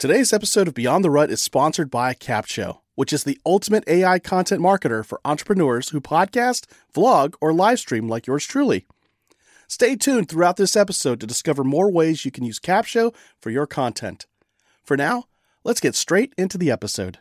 Today's episode of Beyond the Rut is sponsored by Capsho, which is the ultimate AI content marketer for entrepreneurs who podcast, vlog, or live stream like yours truly. Stay tuned throughout this episode to discover more ways you can use Capsho for your content. For now, let's get straight into the episode.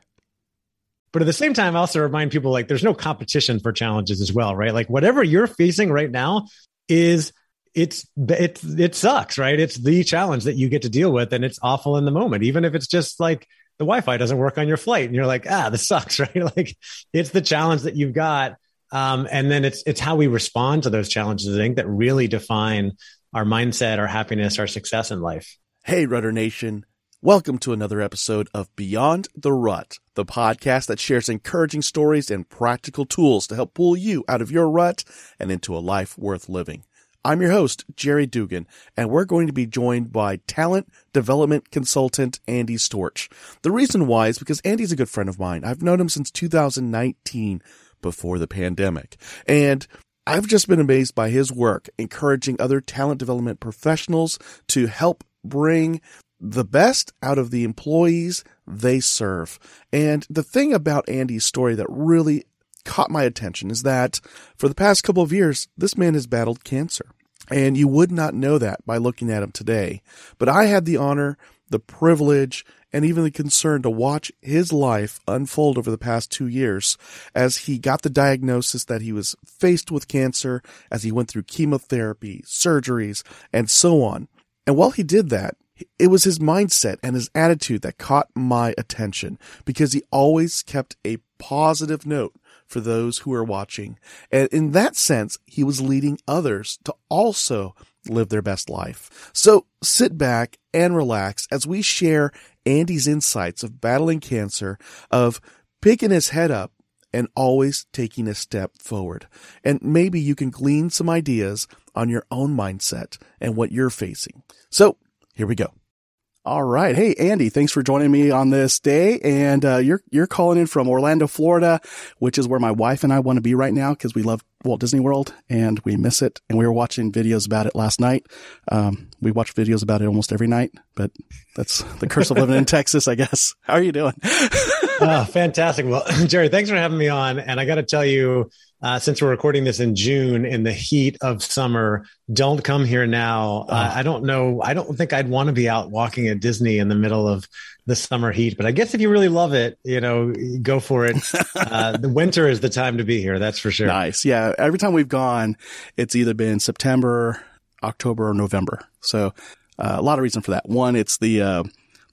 But at the same time, I also remind people like there's no competition for challenges as well, right? Like whatever you're facing right now is it's it it sucks, right? It's the challenge that you get to deal with, and it's awful in the moment, even if it's just like the Wi-Fi doesn't work on your flight, and you're like, ah, this sucks, right? Like it's the challenge that you've got, um, and then it's it's how we respond to those challenges, I think, that really define our mindset, our happiness, our success in life. Hey, Rudder Nation. Welcome to another episode of Beyond the Rut, the podcast that shares encouraging stories and practical tools to help pull you out of your rut and into a life worth living. I'm your host, Jerry Dugan, and we're going to be joined by talent development consultant Andy Storch. The reason why is because Andy's a good friend of mine. I've known him since 2019 before the pandemic. And I've just been amazed by his work encouraging other talent development professionals to help bring the best out of the employees they serve. And the thing about Andy's story that really caught my attention is that for the past couple of years, this man has battled cancer. And you would not know that by looking at him today. But I had the honor, the privilege, and even the concern to watch his life unfold over the past two years as he got the diagnosis that he was faced with cancer, as he went through chemotherapy, surgeries, and so on. And while he did that, it was his mindset and his attitude that caught my attention because he always kept a positive note for those who are watching. And in that sense, he was leading others to also live their best life. So sit back and relax as we share Andy's insights of battling cancer, of picking his head up and always taking a step forward. And maybe you can glean some ideas on your own mindset and what you're facing. So here we go. All right. Hey, Andy, thanks for joining me on this day. And, uh, you're, you're calling in from Orlando, Florida, which is where my wife and I want to be right now because we love Walt Disney World and we miss it. And we were watching videos about it last night. Um, we watch videos about it almost every night, but that's the curse of living in Texas, I guess. How are you doing? oh, fantastic. Well, Jerry, thanks for having me on. And I got to tell you, uh, since we're recording this in June in the heat of summer, don't come here now. Uh, oh. I don't know. I don't think I'd want to be out walking at Disney in the middle of the summer heat, but I guess if you really love it, you know, go for it. Uh, the winter is the time to be here. That's for sure. Nice. Yeah. Every time we've gone, it's either been September, October, or November. So uh, a lot of reason for that. One, it's the, uh,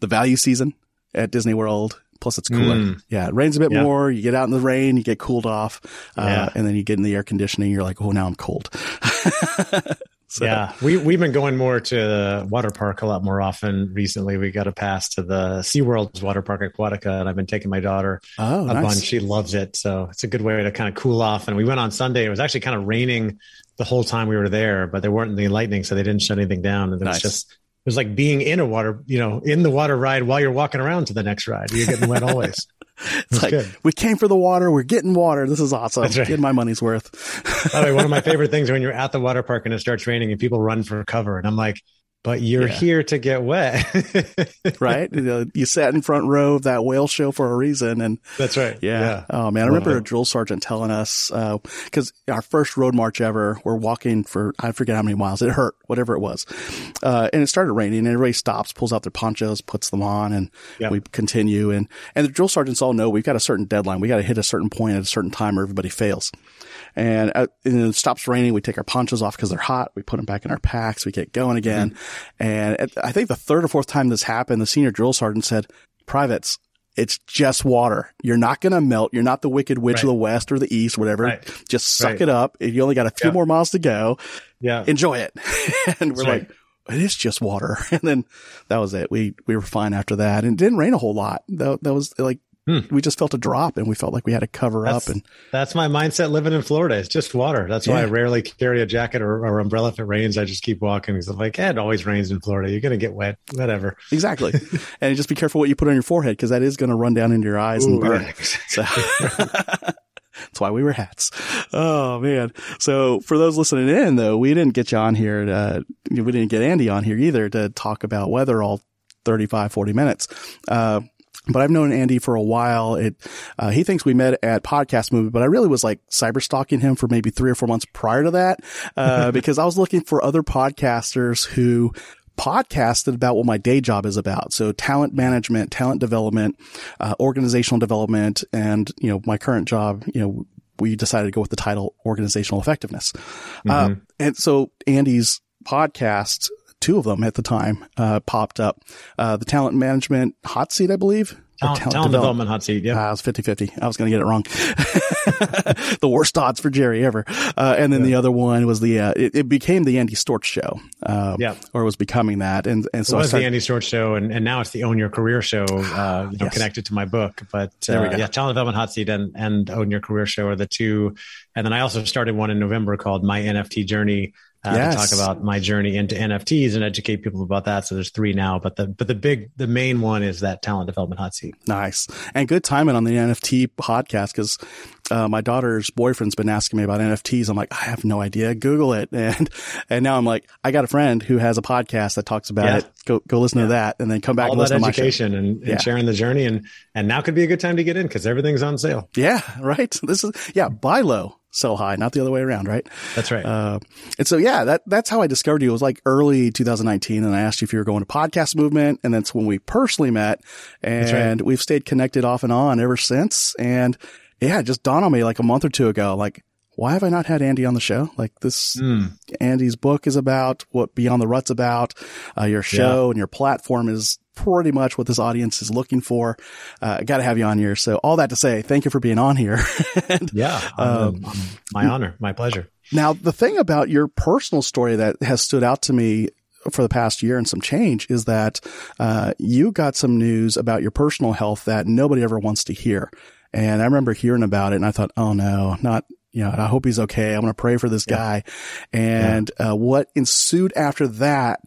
the value season at Disney World Plus, it's cooler. Mm. Yeah, it rains a bit yeah. more. You get out in the rain, you get cooled off, uh, yeah. and then you get in the air conditioning. You're like, oh, now I'm cold. so. Yeah, we we've been going more to the water park a lot more often recently. We got a pass to the SeaWorld's water park Aquatica, and I've been taking my daughter oh, a nice. bunch. She loves it, so it's a good way to kind of cool off. And we went on Sunday. It was actually kind of raining the whole time we were there, but there weren't any lightning, so they didn't shut anything down. And it nice. was just was like being in a water, you know, in the water ride while you're walking around to the next ride. You're getting wet always. it's like good. we came for the water. We're getting water. This is awesome. That's right. Getting my money's worth. By the way, one of my favorite things when you're at the water park and it starts raining and people run for cover, and I'm like, but you're yeah. here to get wet. right. You sat in front row of that whale show for a reason. And that's right. Yeah. yeah. Oh man. I remember a drill sergeant telling us, uh, cause our first road march ever, we're walking for, I forget how many miles it hurt, whatever it was. Uh, and it started raining and everybody stops, pulls out their ponchos, puts them on and yeah. we continue. And, and the drill sergeants all know we've got a certain deadline. We got to hit a certain point at a certain time or everybody fails. And, uh, and it stops raining. We take our ponchos off because they're hot. We put them back in our packs. We get going again. Mm-hmm. And I think the third or fourth time this happened, the senior drill sergeant said, privates, it's just water. You're not going to melt. You're not the wicked witch right. of the west or the east, whatever. Right. Just suck right. it up. You only got a few yeah. more miles to go. Yeah. Enjoy it. and we're like, it is just water. And then that was it. We, we were fine after that and it didn't rain a whole lot. That, that was like Hmm. We just felt a drop and we felt like we had to cover that's, up. And that's my mindset living in Florida. It's just water. That's yeah. why I rarely carry a jacket or, or, umbrella if it rains. I just keep walking. Because I'm like, yeah, it always rains in Florida. You're going to get wet, whatever. Exactly. and just be careful what you put on your forehead because that is going to run down into your eyes Ooh, and burn. Yeah, exactly. So. That's why we wear hats. Oh man. So for those listening in though, we didn't get you on here to, we didn't get Andy on here either to talk about weather all 35, 40 minutes. Uh, but I've known Andy for a while. It, uh, he thinks we met at podcast movement, but I really was like cyber stalking him for maybe three or four months prior to that, uh, because I was looking for other podcasters who podcasted about what my day job is about. So talent management, talent development, uh, organizational development, and, you know, my current job, you know, we decided to go with the title organizational effectiveness. Uh, mm-hmm. And so Andy's podcast two of them at the time uh, popped up. Uh, the talent management hot seat, I believe. Talent, talent, talent development. development. hot seat. Yeah, uh, it was 50 50. I was going to get it wrong. the worst odds for Jerry ever. Uh, and then yeah. the other one was the, uh, it, it, became the Andy Storch show. Uh, yeah. Or it was becoming that. And, and so it was started, the Andy Storch show. And, and now it's the Own Your Career show, uh, you know, yes. connected to my book. But uh, yeah, talent development hot seat and, and Own Your Career show are the two. And then I also started one in November called My NFT Journey uh, yes. to talk about my journey into NFTs and educate people about that. So there's three now, but the but the big the main one is that talent development hot seat. Nice and good timing on the NFT podcast because uh, my daughter's boyfriend's been asking me about NFTs. I'm like, I have no idea. Google it, and and now I'm like, I got a friend who has a podcast that talks about yeah. it. Go go listen yeah. to that, and then come back All and listen to education and, and yeah. sharing the journey. And and now could be a good time to get in because everything's on sale. Yeah, right. This is yeah, buy low sell high, not the other way around, right? That's right. Uh, and so, yeah, that, that's how I discovered you. It was like early 2019. And I asked you if you were going to podcast movement. And that's when we personally met and right. we've stayed connected off and on ever since. And yeah, it just dawned on me like a month or two ago, like, why have I not had Andy on the show? Like this, mm. Andy's book is about what Beyond the Rut's about. Uh, your show yeah. and your platform is pretty much what this audience is looking for. Uh, got to have you on here. So all that to say, thank you for being on here. and, yeah, um, my honor, my pleasure. Now, the thing about your personal story that has stood out to me for the past year and some change is that uh, you got some news about your personal health that nobody ever wants to hear. And I remember hearing about it and I thought, oh no, not, you know, I hope he's okay. I'm going to pray for this yeah. guy. And yeah. uh, what ensued after that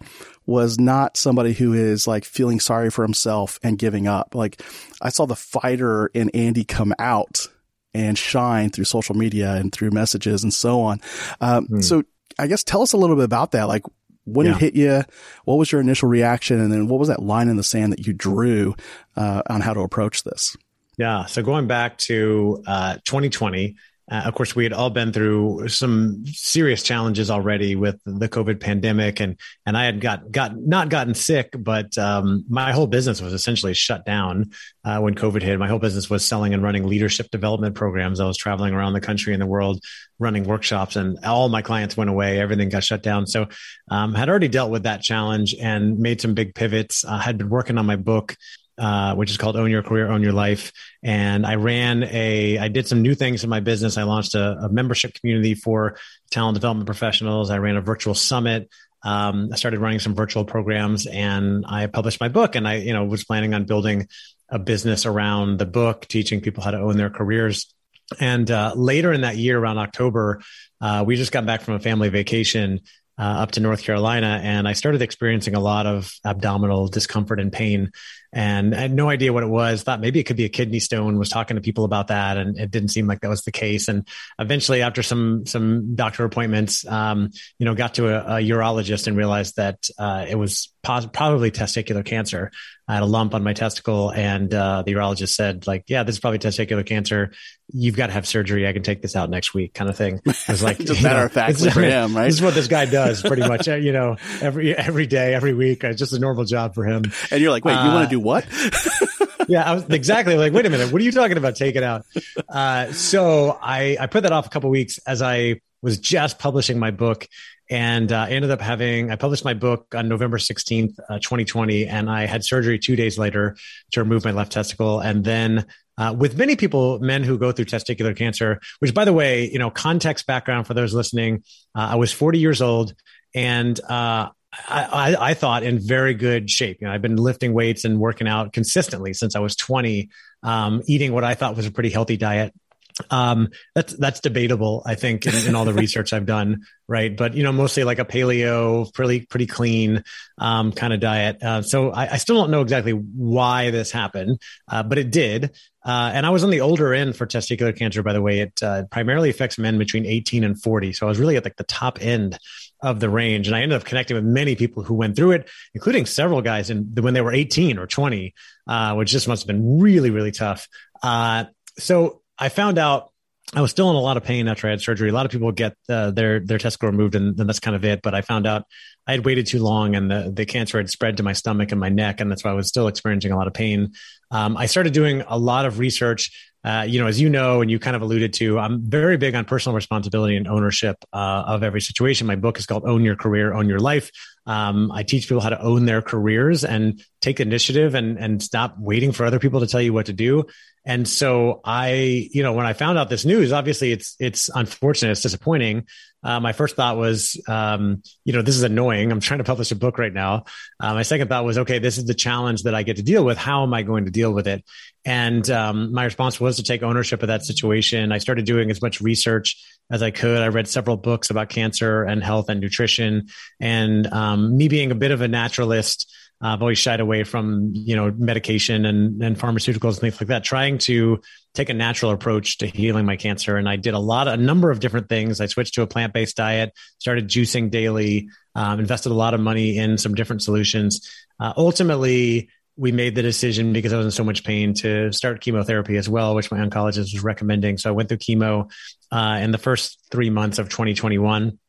was not somebody who is like feeling sorry for himself and giving up. Like I saw the fighter in Andy come out and shine through social media and through messages and so on. Um, hmm. So I guess tell us a little bit about that. Like when yeah. it hit you, what was your initial reaction? And then what was that line in the sand that you drew uh, on how to approach this? Yeah. So going back to uh, 2020, uh, of course, we had all been through some serious challenges already with the COVID pandemic, and and I had got got not gotten sick, but um, my whole business was essentially shut down uh, when COVID hit. My whole business was selling and running leadership development programs. I was traveling around the country and the world running workshops, and all my clients went away. Everything got shut down. So, um, had already dealt with that challenge and made some big pivots. I had been working on my book uh, which is called Own Your Career, Own Your Life. And I ran a, I did some new things in my business. I launched a, a membership community for talent development professionals. I ran a virtual summit. Um, I started running some virtual programs and I published my book and I, you know, was planning on building a business around the book, teaching people how to own their careers. And uh, later in that year, around October, uh, we just got back from a family vacation uh, up to North Carolina, and I started experiencing a lot of abdominal discomfort and pain and I had no idea what it was. Thought maybe it could be a kidney stone. Was talking to people about that, and it didn't seem like that was the case. And eventually, after some some doctor appointments, um, you know, got to a, a urologist and realized that uh, it was pos- probably testicular cancer. I had a lump on my testicle, and uh, the urologist said, like, yeah, this is probably testicular cancer. You've got to have surgery. I can take this out next week, kind of thing. It was like, just matter know, of fact for him, right? This is what this guy does, pretty much. you know, every every day, every week, it's just a normal job for him. And you're like, wait, you want to do what? yeah, I was exactly like, wait a minute, what are you talking about? Take it out. Uh, so I, I put that off a couple weeks as I was just publishing my book and uh, ended up having, I published my book on November 16th, uh, 2020, and I had surgery two days later to remove my left testicle. And then uh, with many people, men who go through testicular cancer, which by the way, you know, context background for those listening, uh, I was 40 years old and uh, I, I, thought in very good shape. You know, I've been lifting weights and working out consistently since I was 20, um, eating what I thought was a pretty healthy diet. Um, that's that's debatable, I think, in, in all the research I've done, right? But you know, mostly like a paleo, pretty pretty clean um, kind of diet. Uh, so I, I, still don't know exactly why this happened, uh, but it did. Uh, and I was on the older end for testicular cancer, by the way. It uh, primarily affects men between 18 and 40. So I was really at like the top end of the range. And I ended up connecting with many people who went through it, including several guys in when they were 18 or 20, uh, which just must have been really, really tough. Uh, so I found out I was still in a lot of pain after I had surgery. A lot of people get uh, their their testicle removed, and then that's kind of it. But I found out I had waited too long, and the the cancer had spread to my stomach and my neck, and that's why I was still experiencing a lot of pain. Um, I started doing a lot of research. Uh, you know, as you know, and you kind of alluded to, I'm very big on personal responsibility and ownership uh, of every situation. My book is called "Own Your Career, Own Your Life." Um, I teach people how to own their careers and take initiative and and stop waiting for other people to tell you what to do. And so I, you know, when I found out this news, obviously it's it's unfortunate, it's disappointing. Uh, my first thought was, um, you know, this is annoying. I'm trying to publish a book right now. Uh, my second thought was, okay, this is the challenge that I get to deal with. How am I going to deal with it? And um, my response was to take ownership of that situation. I started doing as much research as I could. I read several books about cancer and health and nutrition. And um, me being a bit of a naturalist, uh, I've always shied away from you know medication and, and pharmaceuticals and things like that. Trying to take a natural approach to healing my cancer, and I did a lot, a number of different things. I switched to a plant based diet, started juicing daily, um, invested a lot of money in some different solutions. Uh, ultimately, we made the decision because I was in so much pain to start chemotherapy as well, which my oncologist was recommending. So I went through chemo uh, in the first three months of 2021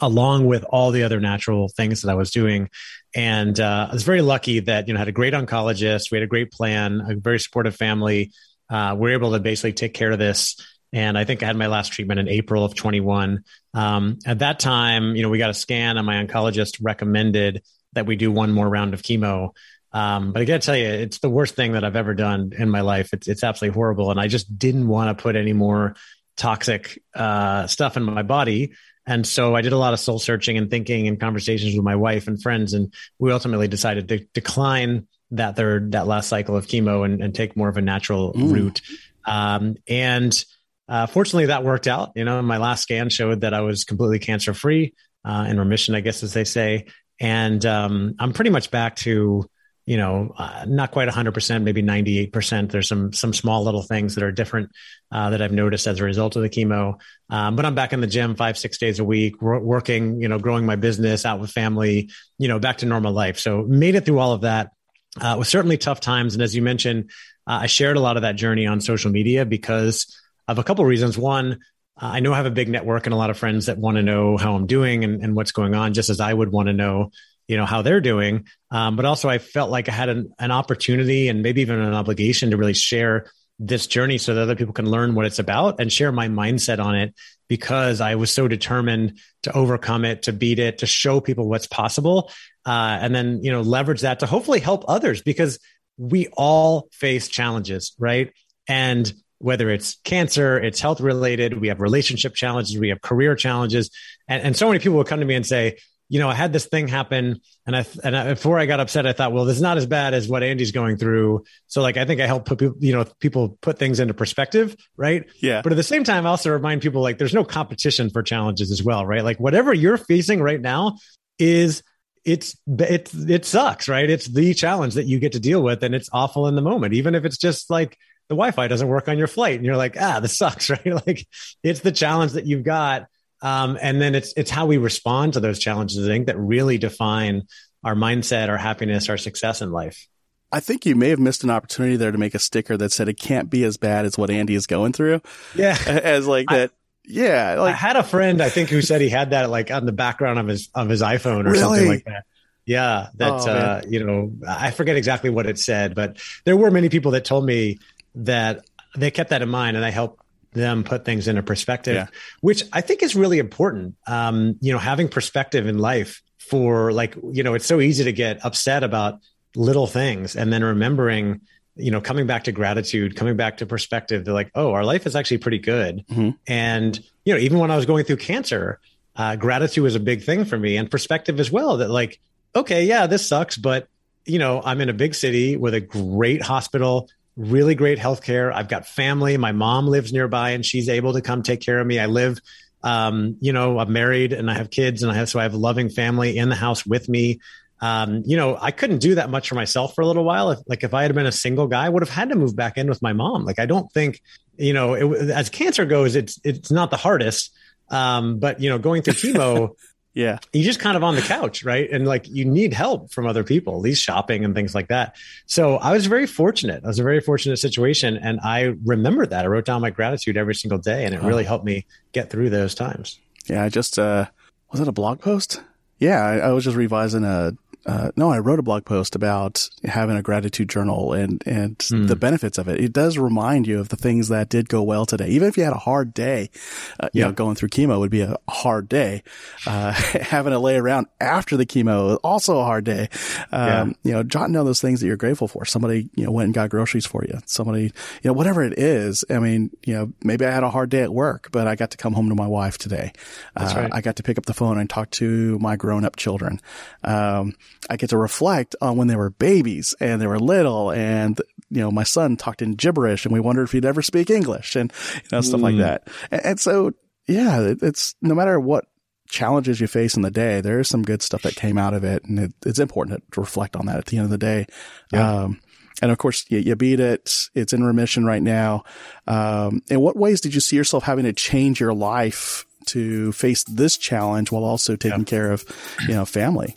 along with all the other natural things that I was doing. And uh, I was very lucky that, you know, I had a great oncologist. We had a great plan, a very supportive family. Uh, we were able to basically take care of this. And I think I had my last treatment in April of 21. Um, at that time, you know, we got a scan and my oncologist recommended that we do one more round of chemo. Um, but I got to tell you, it's the worst thing that I've ever done in my life. It's, it's absolutely horrible. And I just didn't want to put any more toxic uh, stuff in my body. And so I did a lot of soul searching and thinking and conversations with my wife and friends. And we ultimately decided to decline that third, that last cycle of chemo and, and take more of a natural mm. route. Um, and uh, fortunately, that worked out. You know, my last scan showed that I was completely cancer free, uh, in remission, I guess, as they say. And um, I'm pretty much back to you know, uh, not quite 100%, maybe 98%. There's some some small little things that are different uh, that I've noticed as a result of the chemo. Um, but I'm back in the gym five, six days a week, working, you know, growing my business, out with family, you know, back to normal life. So made it through all of that. Uh, it was certainly tough times, and as you mentioned, uh, I shared a lot of that journey on social media because of a couple reasons. One, uh, I know I have a big network and a lot of friends that want to know how I'm doing and, and what's going on, just as I would want to know you know how they're doing um, but also i felt like i had an, an opportunity and maybe even an obligation to really share this journey so that other people can learn what it's about and share my mindset on it because i was so determined to overcome it to beat it to show people what's possible uh, and then you know leverage that to hopefully help others because we all face challenges right and whether it's cancer, it's health related, we have relationship challenges, we have career challenges. And, and so many people will come to me and say, you know, I had this thing happen, and I and I, before I got upset, I thought, well, this is not as bad as what Andy's going through. So, like, I think I help put people, you know, people put things into perspective, right? Yeah. But at the same time, I also remind people like there's no competition for challenges as well, right? Like whatever you're facing right now is it's it it sucks, right? It's the challenge that you get to deal with, and it's awful in the moment, even if it's just like the Wi-Fi doesn't work on your flight, and you're like, ah, this sucks, right? Like it's the challenge that you've got um, and then it's it's how we respond to those challenges, I think, that really define our mindset, our happiness, our success in life. I think you may have missed an opportunity there to make a sticker that said it can't be as bad as what Andy is going through. Yeah. As like that. I, yeah. Like, I had a friend, I think, who said he had that like on the background of his, of his iPhone or really? something like that. Yeah. That, oh, uh, you know, I forget exactly what it said, but there were many people that told me that they kept that in mind and I helped them put things into perspective, yeah. which I think is really important. Um, you know, having perspective in life for like, you know, it's so easy to get upset about little things and then remembering, you know, coming back to gratitude, coming back to perspective. They're like, oh, our life is actually pretty good. Mm-hmm. And, you know, even when I was going through cancer, uh, gratitude was a big thing for me and perspective as well that like, okay, yeah, this sucks, but you know, I'm in a big city with a great hospital really great healthcare. I've got family. My mom lives nearby and she's able to come take care of me. I live, um, you know, I'm married and I have kids and I have, so I have a loving family in the house with me. Um, you know, I couldn't do that much for myself for a little while. If, like if I had been a single guy, I would have had to move back in with my mom. Like I don't think, you know, it, as cancer goes, it's, it's not the hardest. Um, but you know, going through chemo, Yeah. You just kind of on the couch, right? And like you need help from other people, at least shopping and things like that. So I was very fortunate. I was a very fortunate situation. And I remember that. I wrote down my gratitude every single day and it really helped me get through those times. Yeah. I just, uh, was it a blog post? Yeah. I, I was just revising a, uh, no, I wrote a blog post about having a gratitude journal and, and mm. the benefits of it. It does remind you of the things that did go well today. Even if you had a hard day, uh, you know, going through chemo would be a hard day. Uh, having to lay around after the chemo is also a hard day. Um, yeah. you know, jotting down those things that you're grateful for. Somebody, you know, went and got groceries for you. Somebody, you know, whatever it is. I mean, you know, maybe I had a hard day at work, but I got to come home to my wife today. Uh, right. I got to pick up the phone and talk to my grown up children. Um, I get to reflect on when they were babies and they were little and, you know, my son talked in gibberish and we wondered if he'd ever speak English and, you know, stuff mm. like that. And, and so, yeah, it, it's no matter what challenges you face in the day, there is some good stuff that came out of it. And it, it's important to reflect on that at the end of the day. Yeah. Um, and of course, you, you, beat it. It's in remission right now. Um, in what ways did you see yourself having to change your life to face this challenge while also taking yeah. care of, you know, family?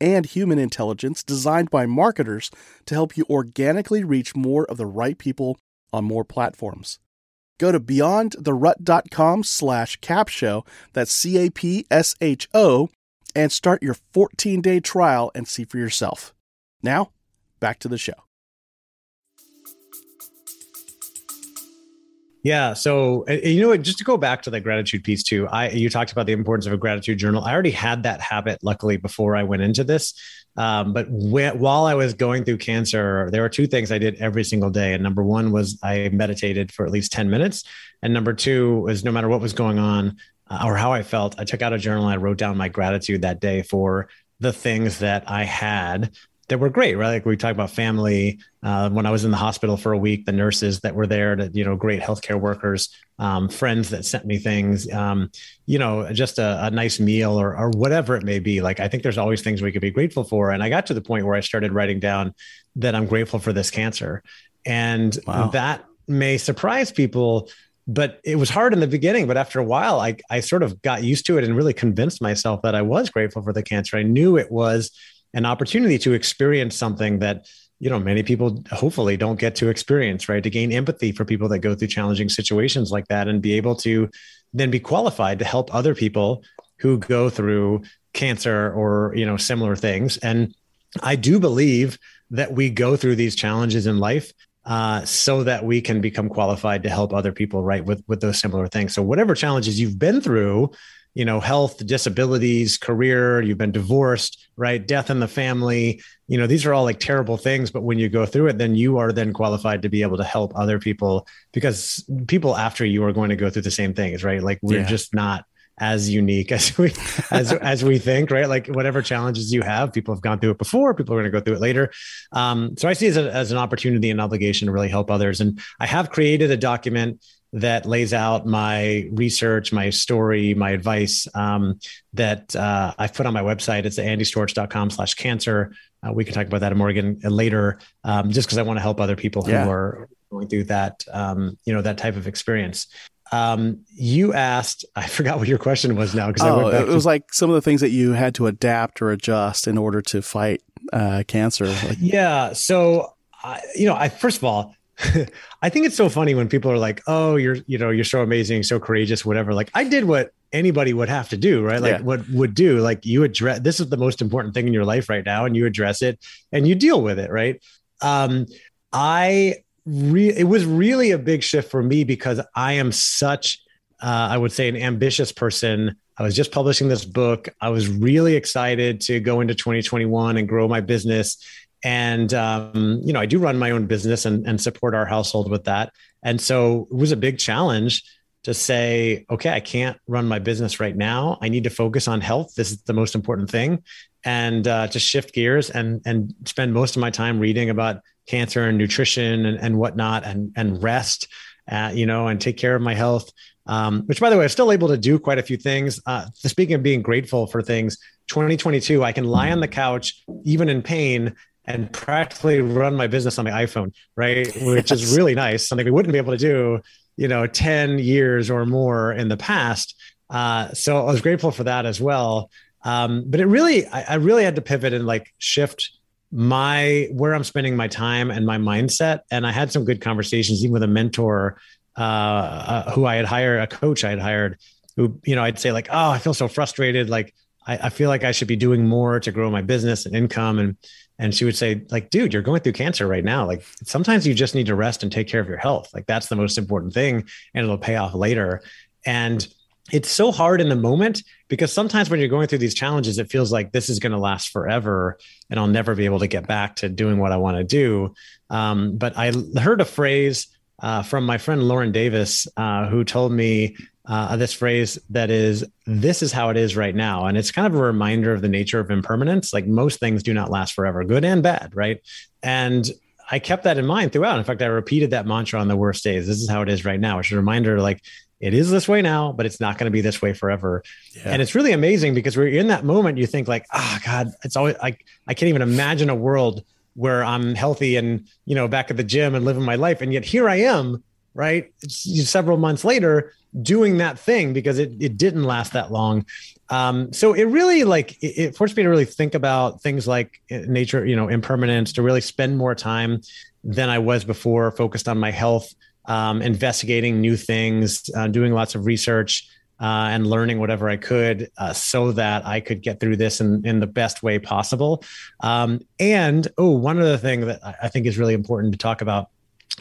and human intelligence designed by marketers to help you organically reach more of the right people on more platforms. Go to beyondtherut.com slash capsho, that's C-A-P-S-H-O, and start your 14-day trial and see for yourself. Now, back to the show. Yeah. So you know? Just to go back to the gratitude piece too. I you talked about the importance of a gratitude journal. I already had that habit, luckily, before I went into this. Um, but wh- while I was going through cancer, there were two things I did every single day. And number one was I meditated for at least ten minutes, and number two was no matter what was going on uh, or how I felt, I took out a journal. and I wrote down my gratitude that day for the things that I had that were great, right? Like we talk about family. Uh, when I was in the hospital for a week, the nurses that were there, to, you know, great healthcare workers, um, friends that sent me things, um, you know, just a, a nice meal or, or whatever it may be. Like I think there's always things we could be grateful for. And I got to the point where I started writing down that I'm grateful for this cancer, and wow. that may surprise people but it was hard in the beginning but after a while I, I sort of got used to it and really convinced myself that i was grateful for the cancer i knew it was an opportunity to experience something that you know many people hopefully don't get to experience right? To gain empathy for people that go through challenging situations like that and be able to then be qualified to help other people who go through cancer or you know similar things. And i do believe that we go through these challenges in life uh, so that we can become qualified to help other people right with with those similar things. So whatever challenges you've been through you know health disabilities career you've been divorced right death in the family you know these are all like terrible things but when you go through it then you are then qualified to be able to help other people because people after you are going to go through the same things right like we're yeah. just not as unique as we as as we think, right? Like whatever challenges you have, people have gone through it before. People are going to go through it later. Um, so I see it as, a, as an opportunity and obligation to really help others. And I have created a document that lays out my research, my story, my advice um, that uh, I've put on my website. It's andystorch.com slash cancer. Uh, we can talk about that more again later, um, just because I want to help other people who yeah. are going through that, um, you know, that type of experience. Um, you asked, I forgot what your question was now because oh, it was like some of the things that you had to adapt or adjust in order to fight uh, cancer. Like- yeah. So, I, you know, I first of all, I think it's so funny when people are like, "Oh, you're you know you're so amazing, so courageous, whatever." Like I did what anybody would have to do, right? Like yeah. what would do. Like you address this is the most important thing in your life right now, and you address it and you deal with it, right? Um, I re- it was really a big shift for me because I am such, uh, I would say, an ambitious person. I was just publishing this book. I was really excited to go into 2021 and grow my business and um, you know i do run my own business and, and support our household with that and so it was a big challenge to say okay i can't run my business right now i need to focus on health this is the most important thing and uh, to shift gears and and spend most of my time reading about cancer and nutrition and, and whatnot and and rest, uh, you know, and take care of my health. Um, which, by the way, I'm still able to do quite a few things. Uh, speaking of being grateful for things, 2022, I can lie on the couch, even in pain, and practically run my business on my iPhone, right? Which yes. is really nice. Something we wouldn't be able to do, you know, 10 years or more in the past. Uh, so I was grateful for that as well. Um, but it really, I, I really had to pivot and like shift my where I'm spending my time and my mindset. And I had some good conversations, even with a mentor uh, uh, who I had hired, a coach I had hired, who you know I'd say like, oh, I feel so frustrated, like I, I feel like I should be doing more to grow my business and income, and and she would say like, dude, you're going through cancer right now. Like sometimes you just need to rest and take care of your health. Like that's the most important thing, and it'll pay off later. And it's so hard in the moment because sometimes when you're going through these challenges, it feels like this is going to last forever and I'll never be able to get back to doing what I want to do. Um, but I heard a phrase uh, from my friend Lauren Davis, uh, who told me uh, this phrase that is, This is how it is right now. And it's kind of a reminder of the nature of impermanence. Like most things do not last forever, good and bad, right? And I kept that in mind throughout. In fact, I repeated that mantra on the worst days. This is how it is right now, which is a reminder like, it is this way now, but it's not going to be this way forever. Yeah. And it's really amazing because we're in that moment. You think like, oh God, it's always like I can't even imagine a world where I'm healthy and you know back at the gym and living my life, and yet here I am, right? It's several months later doing that thing because it it didn't last that long. Um, so it really like it, it forced me to really think about things like uh, nature, you know, impermanence, to really spend more time than I was before, focused on my health um, investigating new things, uh, doing lots of research, uh, and learning whatever I could uh, so that I could get through this in, in the best way possible. Um, and oh, one other thing that I think is really important to talk about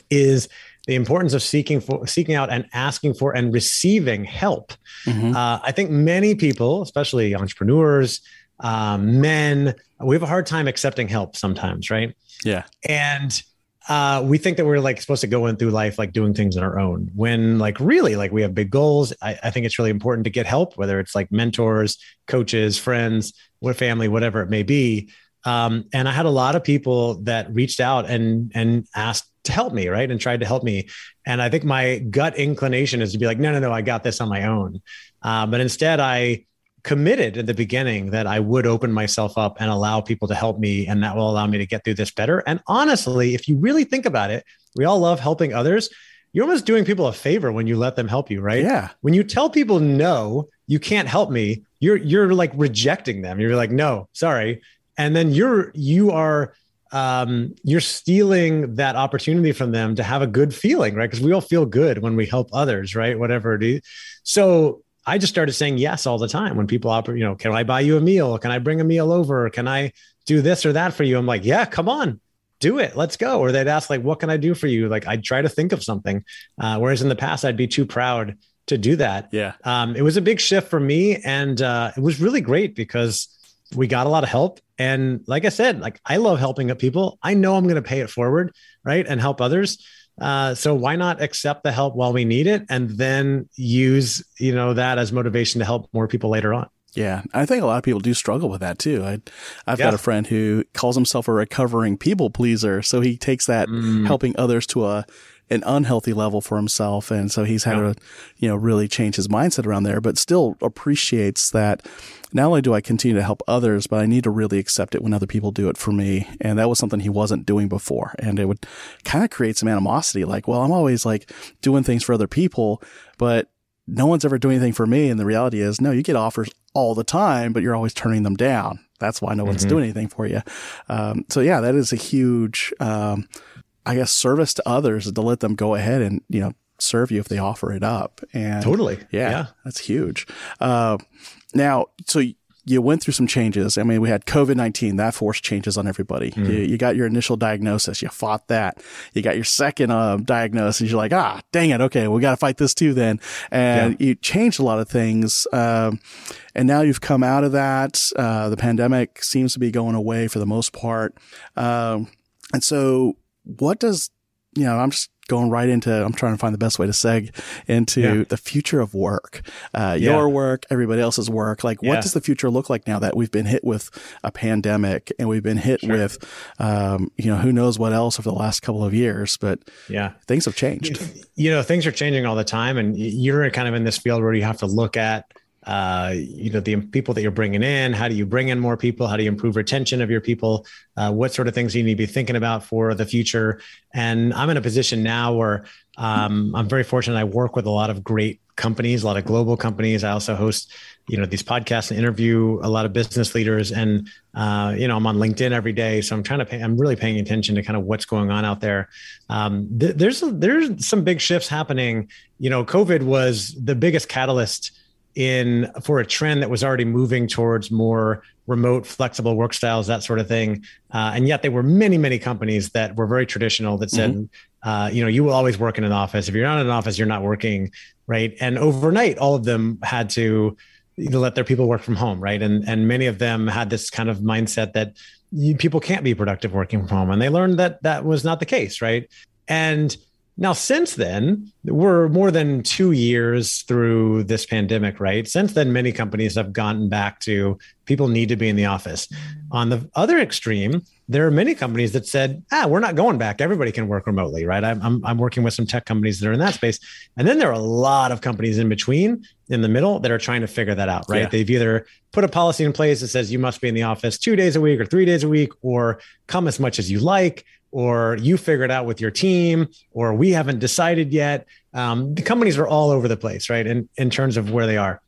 is the importance of seeking for seeking out and asking for and receiving help. Mm-hmm. Uh, I think many people, especially entrepreneurs, um, men, we have a hard time accepting help sometimes, right? Yeah. And uh, we think that we're like supposed to go in through life like doing things on our own when like really like we have big goals I, I, think it's really important to get help whether it's like mentors coaches friends what family whatever it may be um, and i had a lot of people that reached out and and asked to help me right and tried to help me and i think my gut inclination is to be like no no no i got this on my own uh, but instead i committed at the beginning that I would open myself up and allow people to help me, and that will allow me to get through this better. And honestly, if you really think about it, we all love helping others. You're almost doing people a favor when you let them help you, right? Yeah. When you tell people no, you can't help me, you're you're like rejecting them. You're like, no, sorry. And then you're you are um, you're stealing that opportunity from them to have a good feeling, right? Because we all feel good when we help others, right? Whatever it is. So I just started saying yes all the time when people offer, you know, can I buy you a meal? Can I bring a meal over? Can I do this or that for you? I'm like, yeah, come on, do it. Let's go. Or they'd ask like, what can I do for you? Like I'd try to think of something. Uh, whereas in the past, I'd be too proud to do that. Yeah. Um, it was a big shift for me. And uh, it was really great because we got a lot of help. And like I said, like I love helping people. I know I'm going to pay it forward, right? And help others. Uh, so why not accept the help while we need it and then use you know that as motivation to help more people later on yeah, I think a lot of people do struggle with that too. I, have yeah. got a friend who calls himself a recovering people pleaser, so he takes that mm. helping others to a an unhealthy level for himself. And so he's had yeah. to, you know, really change his mindset around there, but still appreciates that not only do I continue to help others, but I need to really accept it when other people do it for me. And that was something he wasn't doing before. And it would kind of create some animosity. Like, well, I'm always like doing things for other people, but no one's ever doing anything for me. And the reality is, no, you get offers all the time, but you're always turning them down. That's why no one's mm-hmm. doing anything for you. Um, so yeah, that is a huge, um, I guess service to others to let them go ahead and, you know, serve you if they offer it up. And totally. Yeah. yeah. That's huge. Uh, now, so you went through some changes. I mean, we had COVID 19, that forced changes on everybody. Mm. You, you, got your initial diagnosis, you fought that. You got your second uh, diagnosis, you're like, ah, dang it. Okay, we got to fight this too then. And yeah. you changed a lot of things. Um, and now you've come out of that. Uh, the pandemic seems to be going away for the most part. Um, and so what does, you know, I'm just going right into, I'm trying to find the best way to seg into Yeah. the future of work, uh, Yeah. your work, everybody else's work. Like, what Yeah. does the future look like now that we've been hit with a pandemic and we've been hit with, um, you know, who knows what else over the last couple of years, but Yeah. things have changed. you know things are changing all the time and you're kind of in this field where you have to look at uh, you know the people that you're bringing in how do you bring in more people? How do you improve retention of your people? Uh, what sort of things you need to be thinking about for the future? And i'm in a position now where um, i'm very fortunate. I work with a lot of great companies a lot of global companies. I also host you know these podcasts and interview a lot of business leaders. And uh, you know i'm on linkedin every day. So i'm trying to pay i'm really paying attention to kind of what's going on out there. Um, th- there's there's some big shifts happening. You know covid was the biggest catalyst in for a trend that was already moving towards more remote flexible work styles that sort of thing. Uh, and yet there were many many companies that were very traditional that said uh, you know you will always work in an office. If you're not in an office you're not working right? And overnight all of them had to you know, let their people work from home right? And and many of them had this kind of mindset that you, people can't be productive working from home. And they learned that that was not the case right? And now since then we're more than two years through this pandemic right? Since then many companies have gotten back to people need to be in the office. On the other extreme there are many companies that said ah we're not going back. Everybody can work remotely right? I'm, I'm, I'm working with some tech companies that are in that space. And then there are a lot of companies in between in the middle that are trying to figure that out right? Yeah. they've either put a policy in place that says you must be in the office two days a week or three days a week or come as much as you like or you figure it out with your team or we haven't decided yet. Um, the companies are all over the place right in, in terms of where they are.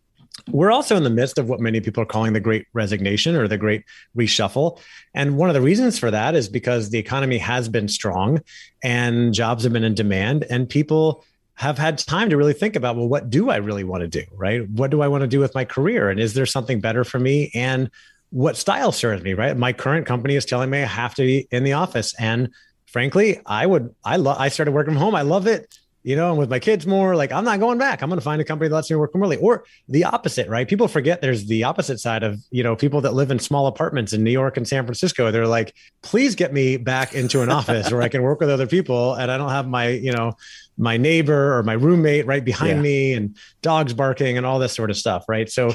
We're also in the midst of what many people are calling the great resignation or the great reshuffle. And one of the reasons for that is because the economy has been strong and jobs have been in demand and people have had time to really think about well what do i really want to do right? What do i want to do with my career? And is there something better for me? And what style serves me right? My current company is telling me i have to be in the office. And frankly i would i love i started working from home. I love it you know and with my kids more like i'm not going back. I'm going to find a company that lets me work remotely or the opposite right? People forget there's the opposite side of you know people that live in small apartments in new york and san francisco. They're like please get me back into an office where i can work with other people and i don't have my you know my neighbor or my roommate right behind Yeah. me and dogs barking and all this sort of stuff right? So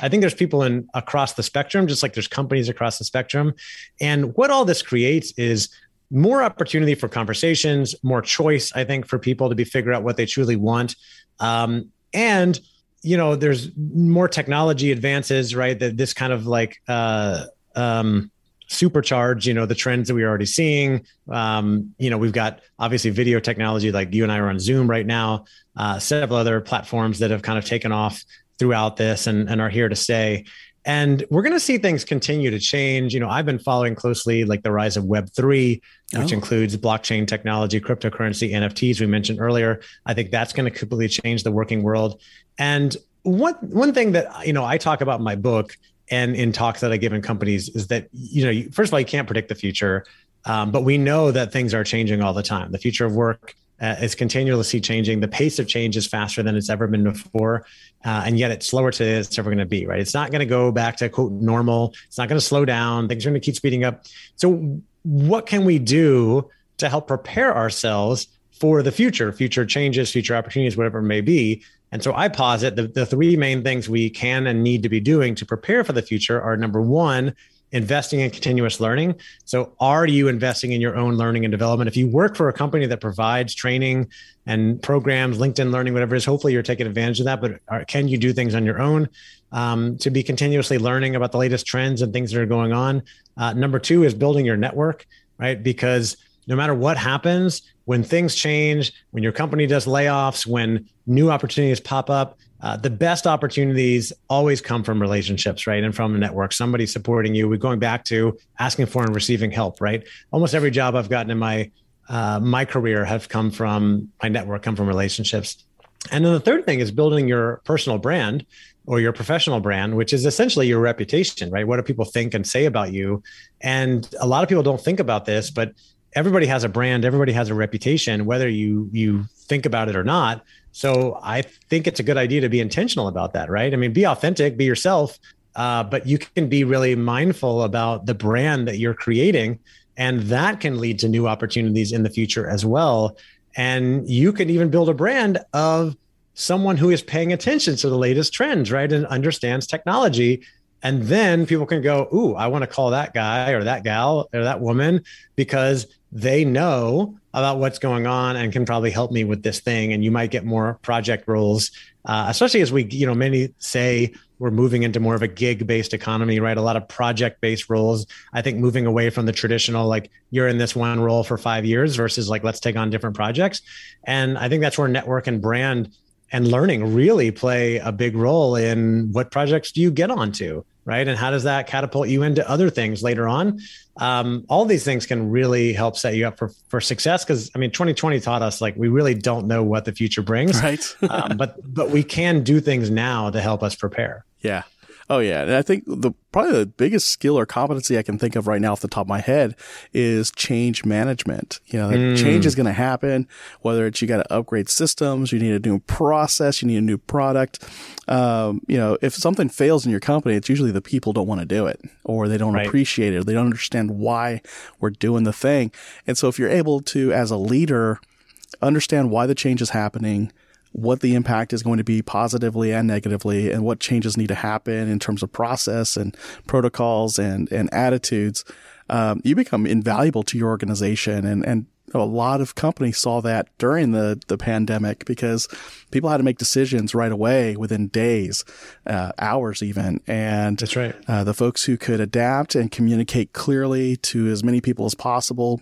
i think there's people in across the spectrum just like there's companies across the spectrum. And what all this creates is more opportunity for conversations more choice i think for people to be figure out what they truly want. Um, and you know there's more technology advances right that this kind of like uh, um, supercharge you know the trends that we're already seeing. Um, you know we've got obviously video technology like you and i are on zoom right now. Uh, several other platforms that have kind of taken off throughout this and, and are here to stay and we're going to see things continue to change. You know i've been following closely like the rise of web 3 which Oh. includes blockchain technology cryptocurrency nfts we mentioned earlier. I think that's going to completely change the working world. And one one thing that you know i talk about in my book and in talks that i give in companies is that you know you, first of all you can't predict the future um, but we know that things are changing all the time. The future of work uh, is continuously changing. The pace of change is faster than it's ever been before uh, and yet it's slower today than it's ever going to be right? It's not going to go back to quote normal. It's not going to slow down. Things are going to keep speeding up. So what can we do to help prepare ourselves for the future future changes future opportunities whatever it may be? And so i posit the, the three main things we can and need to be doing to prepare for the future are number one investing in continuous learning. So are you investing in your own learning and development? If you work for a company that provides training and programs linkedin learning whatever it is hopefully you're taking advantage of that but can you do things on your own? Um, to be continuously learning about the latest trends and things that are going on. Uh, number two is building your network right? Because no matter what happens when things change when your company does layoffs when new opportunities pop up uh, the best opportunities always come from relationships right and from a network somebody supporting you we're going back to asking for and receiving help right almost every job i've gotten in my uh, my career have come from my network come from relationships and then the third thing is building your personal brand or your professional brand, which is essentially your reputation, right? What do people think and say about you? And a lot of people don't think about this, but everybody has a brand, everybody has a reputation, whether you you think about it or not. So I think it's a good idea to be intentional about that, right? I mean, be authentic, be yourself, uh, but you can be really mindful about the brand that you're creating, and that can lead to new opportunities in the future as well. And you can even build a brand of someone who is paying attention to the latest trends, right? And understands technology. And then people can go, Ooh, I want to call that guy or that gal or that woman because they know about what's going on and can probably help me with this thing. And you might get more project roles, uh, especially as we, you know, many say we're moving into more of a gig based economy, right? A lot of project based roles. I think moving away from the traditional, like you're in this one role for five years versus like, let's take on different projects. And I think that's where network and brand and learning really play a big role in what projects do you get onto right? And how does that catapult you into other things later on? Um, all these things can really help set you up for for success because i mean 2020 taught us like we really don't know what the future brings. Right. Um, but but we can do things now to help us prepare. Yeah Oh yeah, and I think the probably the biggest skill or competency I can think of right now off the top of my head is change management. You know, mm. change is going to happen. Whether it's you got to upgrade systems, you need a new process, you need a new product. Um, you know, if something fails in your company, it's usually the people don't want to do it, or they don't right. appreciate it, or they don't understand why we're doing the thing. And so, if you're able to, as a leader, understand why the change is happening what the impact is going to be positively and negatively and what changes need to happen in terms of process and protocols and, and attitudes, um, you become invaluable to your organization. And, and a lot of companies saw that during the, the pandemic because people had to make decisions right away within days, uh, hours even. And that's right. Uh, the folks who could adapt and communicate clearly to as many people as possible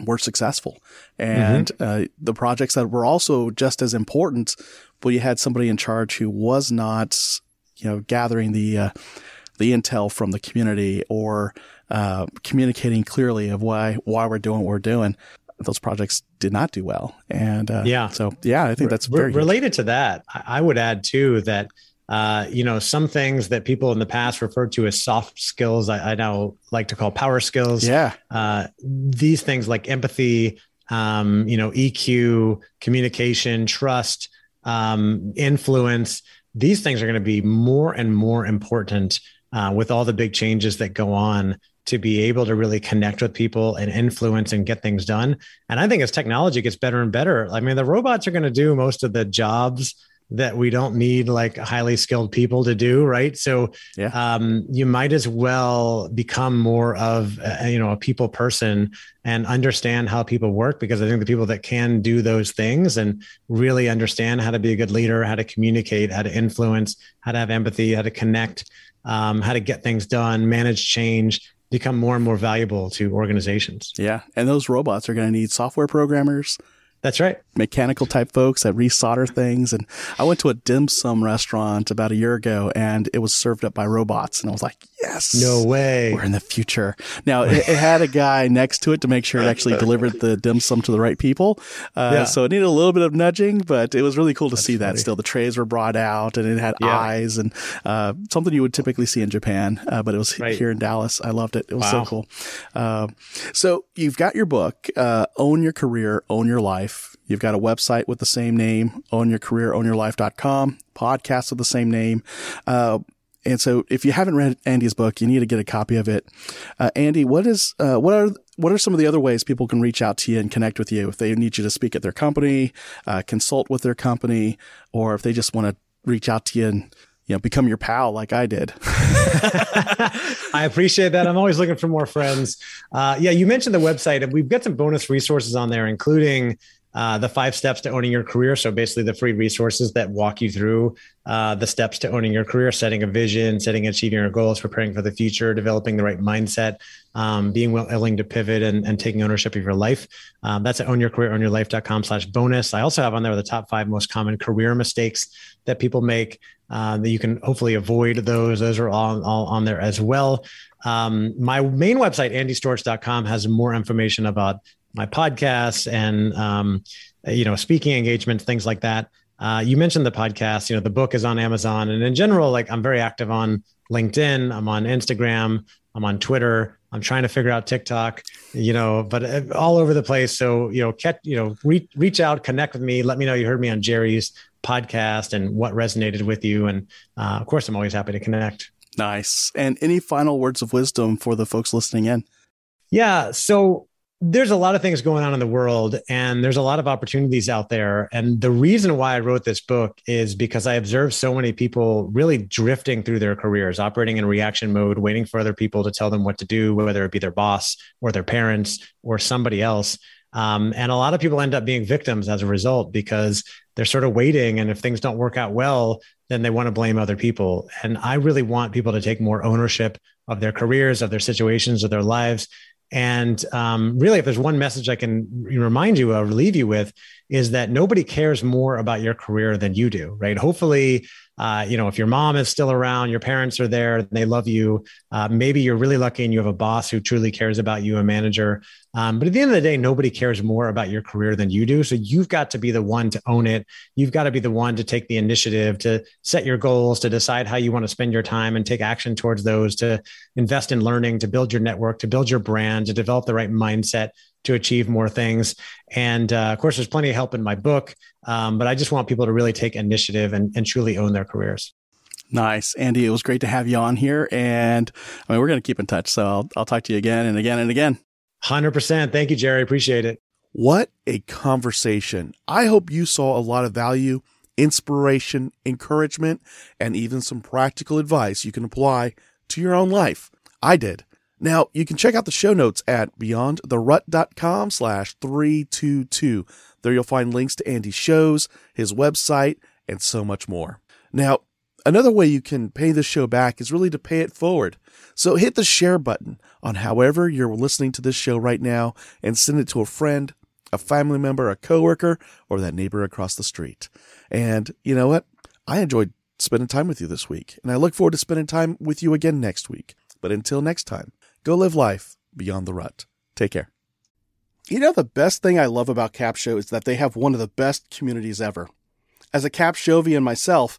were successful. And mm-hmm. uh, the projects that were also just as important, but you had somebody in charge who was not, you know, gathering the uh, the intel from the community or uh, communicating clearly of why why we're doing what we're doing. Those projects did not do well, and uh, yeah, so yeah, I think that's very related to that. I would add too that uh, you know, some things that people in the past referred to as soft skills, I, I now like to call power skills. Yeah. Uh, these things like empathy, um, you know, EQ, communication, trust, um, influence, these things are going to be more and more important uh, with all the big changes that go on to be able to really connect with people and influence and get things done. And I think as technology gets better and better, I mean, the robots are going to do most of the jobs that we don't need like highly skilled people to do right? So yeah. um, you might as well become more of a, you know a people person and understand how people work because i think the people that can do those things and really understand how to be a good leader how to communicate how to influence how to have empathy how to connect um, how to get things done manage change become more and more valuable to organizations. Yeah. And those robots are going to need software programmers that's right. Mechanical type folks that resolder things. And I went to a dim sum restaurant about a year ago and it was served up by robots. And I was like, yes. No way. We're in the future. Now it, it had a guy next to it to make sure it actually delivered the dim sum to the right people. Uh, yeah. So it needed a little bit of nudging, but it was really cool to That's see funny. that still. The trays were brought out and it had yeah. eyes and uh, something you would typically see in Japan, uh, but it was right. here in Dallas. I loved it. It was wow. so cool. Uh, so you've got your book, uh, Own Your Career, Own Your Life life. You've got a website with the same name, own your career, ownyourlife.com, podcast with the same name. Uh, and so if you haven't read Andy's book, you need to get a copy of it. Uh, Andy, what is, uh, what are, what are some of the other ways people can reach out to you and connect with you if they need you to speak at their company, uh, consult with their company, or if they just want to reach out to you and, you know, become your pal like I did. I appreciate that. I'm always looking for more friends. Uh, yeah, you mentioned the website, and we've got some bonus resources on there, including uh, the five steps to owning your career. So basically, the free resources that walk you through uh, the steps to owning your career, setting a vision, setting and achieving your goals, preparing for the future, developing the right mindset, um, being willing to pivot and, and, taking ownership of your life. Um, that's at ownyourcareer, slash bonus. I also have on there the top five most common career mistakes that people make uh, that you can hopefully avoid those. Those are all, all on there as well. Um, my main website, andystorch.com, has more information about my podcasts and um, you know speaking engagements, things like that. Uh, you mentioned the podcast. You know, the book is on Amazon, and in general, like I'm very active on LinkedIn. I'm on Instagram. I'm on Twitter. I'm trying to figure out TikTok. You know, but uh, all over the place. So you know, catch, you know, reach reach out, connect with me. Let me know you heard me on Jerry's podcast and what resonated with you. And uh, of course, I'm always happy to connect. Nice. And any final words of wisdom for the folks listening in? Yeah. So there's a lot of things going on in the world and there's a lot of opportunities out there. And the reason why I wrote this book is because I observed so many people really drifting through their careers, operating in reaction mode, waiting for other people to tell them what to do, whether it be their boss or their parents or somebody else. Um, and a lot of people end up being victims as a result because they're sort of waiting. And if things don't work out well, then they want to blame other people. And I really want people to take more ownership of their careers, of their situations, of their lives, and um, really, if there's one message I can remind you of, leave you with, is that nobody cares more about your career than you do, right? Hopefully, uh, you know, if your mom is still around, your parents are there, they love you. Uh, maybe you're really lucky and you have a boss who truly cares about you, a manager. Um, but at the end of the day, nobody cares more about your career than you do. So you've got to be the one to own it. You've got to be the one to take the initiative, to set your goals, to decide how you want to spend your time and take action towards those, to invest in learning, to build your network, to build your brand, to develop the right mindset to achieve more things. And uh, of course, there's plenty of help in my book, um, but I just want people to really take initiative and, and truly own their careers. Nice. Andy, it was great to have you on here. And I mean, we're going to keep in touch. So I'll, I'll talk to you again and again and again. 100%. Thank you, Jerry. Appreciate it. What a conversation. I hope you saw a lot of value, inspiration, encouragement, and even some practical advice you can apply to your own life. I did. Now, you can check out the show notes at beyondtherut.com slash 322. There you'll find links to Andy's shows, his website, and so much more. Now, another way you can pay the show back is really to pay it forward. So hit the share button on however you're listening to this show right now and send it to a friend, a family member, a coworker, or that neighbor across the street. And you know what? I enjoyed spending time with you this week, and I look forward to spending time with you again next week. But until next time, Go live life beyond the rut. Take care. You know, the best thing I love about Capsho is that they have one of the best communities ever. As a Capshovian myself,